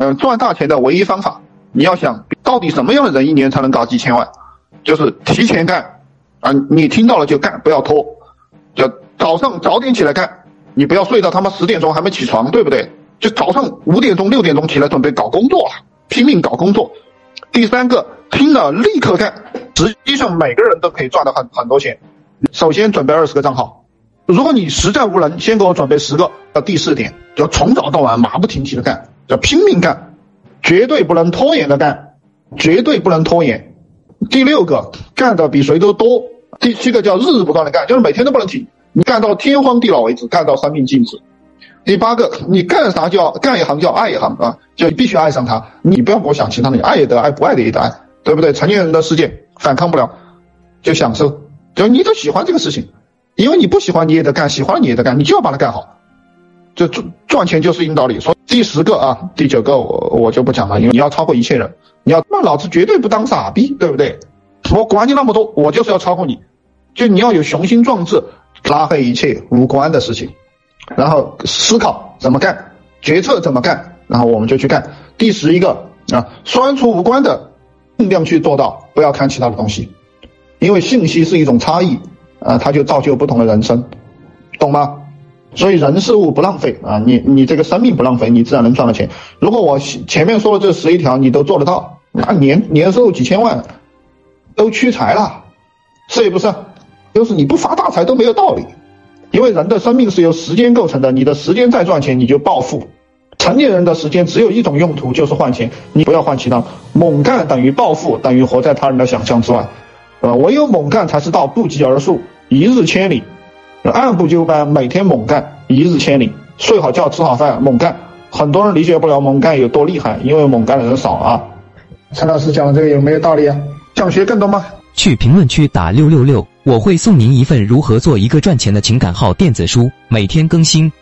嗯，赚大钱的唯一方法，你要想到底什么样的人一年才能搞几千万，就是提前干啊！你听到了就干，不要拖，就早上早点起来干，你不要睡到他妈十点钟还没起床，对不对？就早上五点钟六点钟起来准备搞工作了，拼命搞工作。第三个，听了立刻干，实际上每个人都可以赚到很很多钱。首先准备二十个账号，如果你实在无能，先给我准备十个。到第四点，就从早到晚马不停蹄的干。要拼命干，绝对不能拖延的干，绝对不能拖延。第六个，干的比谁都多。第七个叫日日不断的干，就是每天都不能停，你干到天荒地老为止，干到生命尽止。第八个，你干啥叫干一行叫爱一行啊，就你必须爱上它，你不要给我想其他的，爱也得爱，不爱的也得爱，对不对？成年人的世界反抗不了，就享受，就你都喜欢这个事情，因为你不喜欢你也得干，喜欢你也得干，你就要把它干好。就赚赚钱就是硬道理。所以第十个啊，第九个我我就不讲了，因为你要超过一切人，你要那老子绝对不当傻逼，对不对？我管你那么多，我就是要超过你。就你要有雄心壮志，拉黑一切无关的事情，然后思考怎么干，决策怎么干，然后我们就去干。第十一个啊，删除无关的，尽量去做到，不要看其他的东西，因为信息是一种差异啊，它就造就不同的人生，懂吗？所以人事物不浪费啊，你你这个生命不浪费，你自然能赚到钱。如果我前面说的这十一条你都做得到，那年年收入几千万，都屈才了，是也不是？就是你不发大财都没有道理，因为人的生命是由时间构成的，你的时间再赚钱你就暴富。成年人的时间只有一种用途，就是换钱，你不要换其他。猛干等于暴富，等于活在他人的想象之外，呃，唯有猛干才是道，不疾而速，一日千里。按部就班，每天猛干，一日千里。睡好觉，吃好饭，猛干。很多人理解不了猛干有多厉害，因为猛干的人少啊。陈老师讲的这个有没有道理啊？想学更多吗？去评论区打六六六，我会送您一份如何做一个赚钱的情感号电子书，每天更新。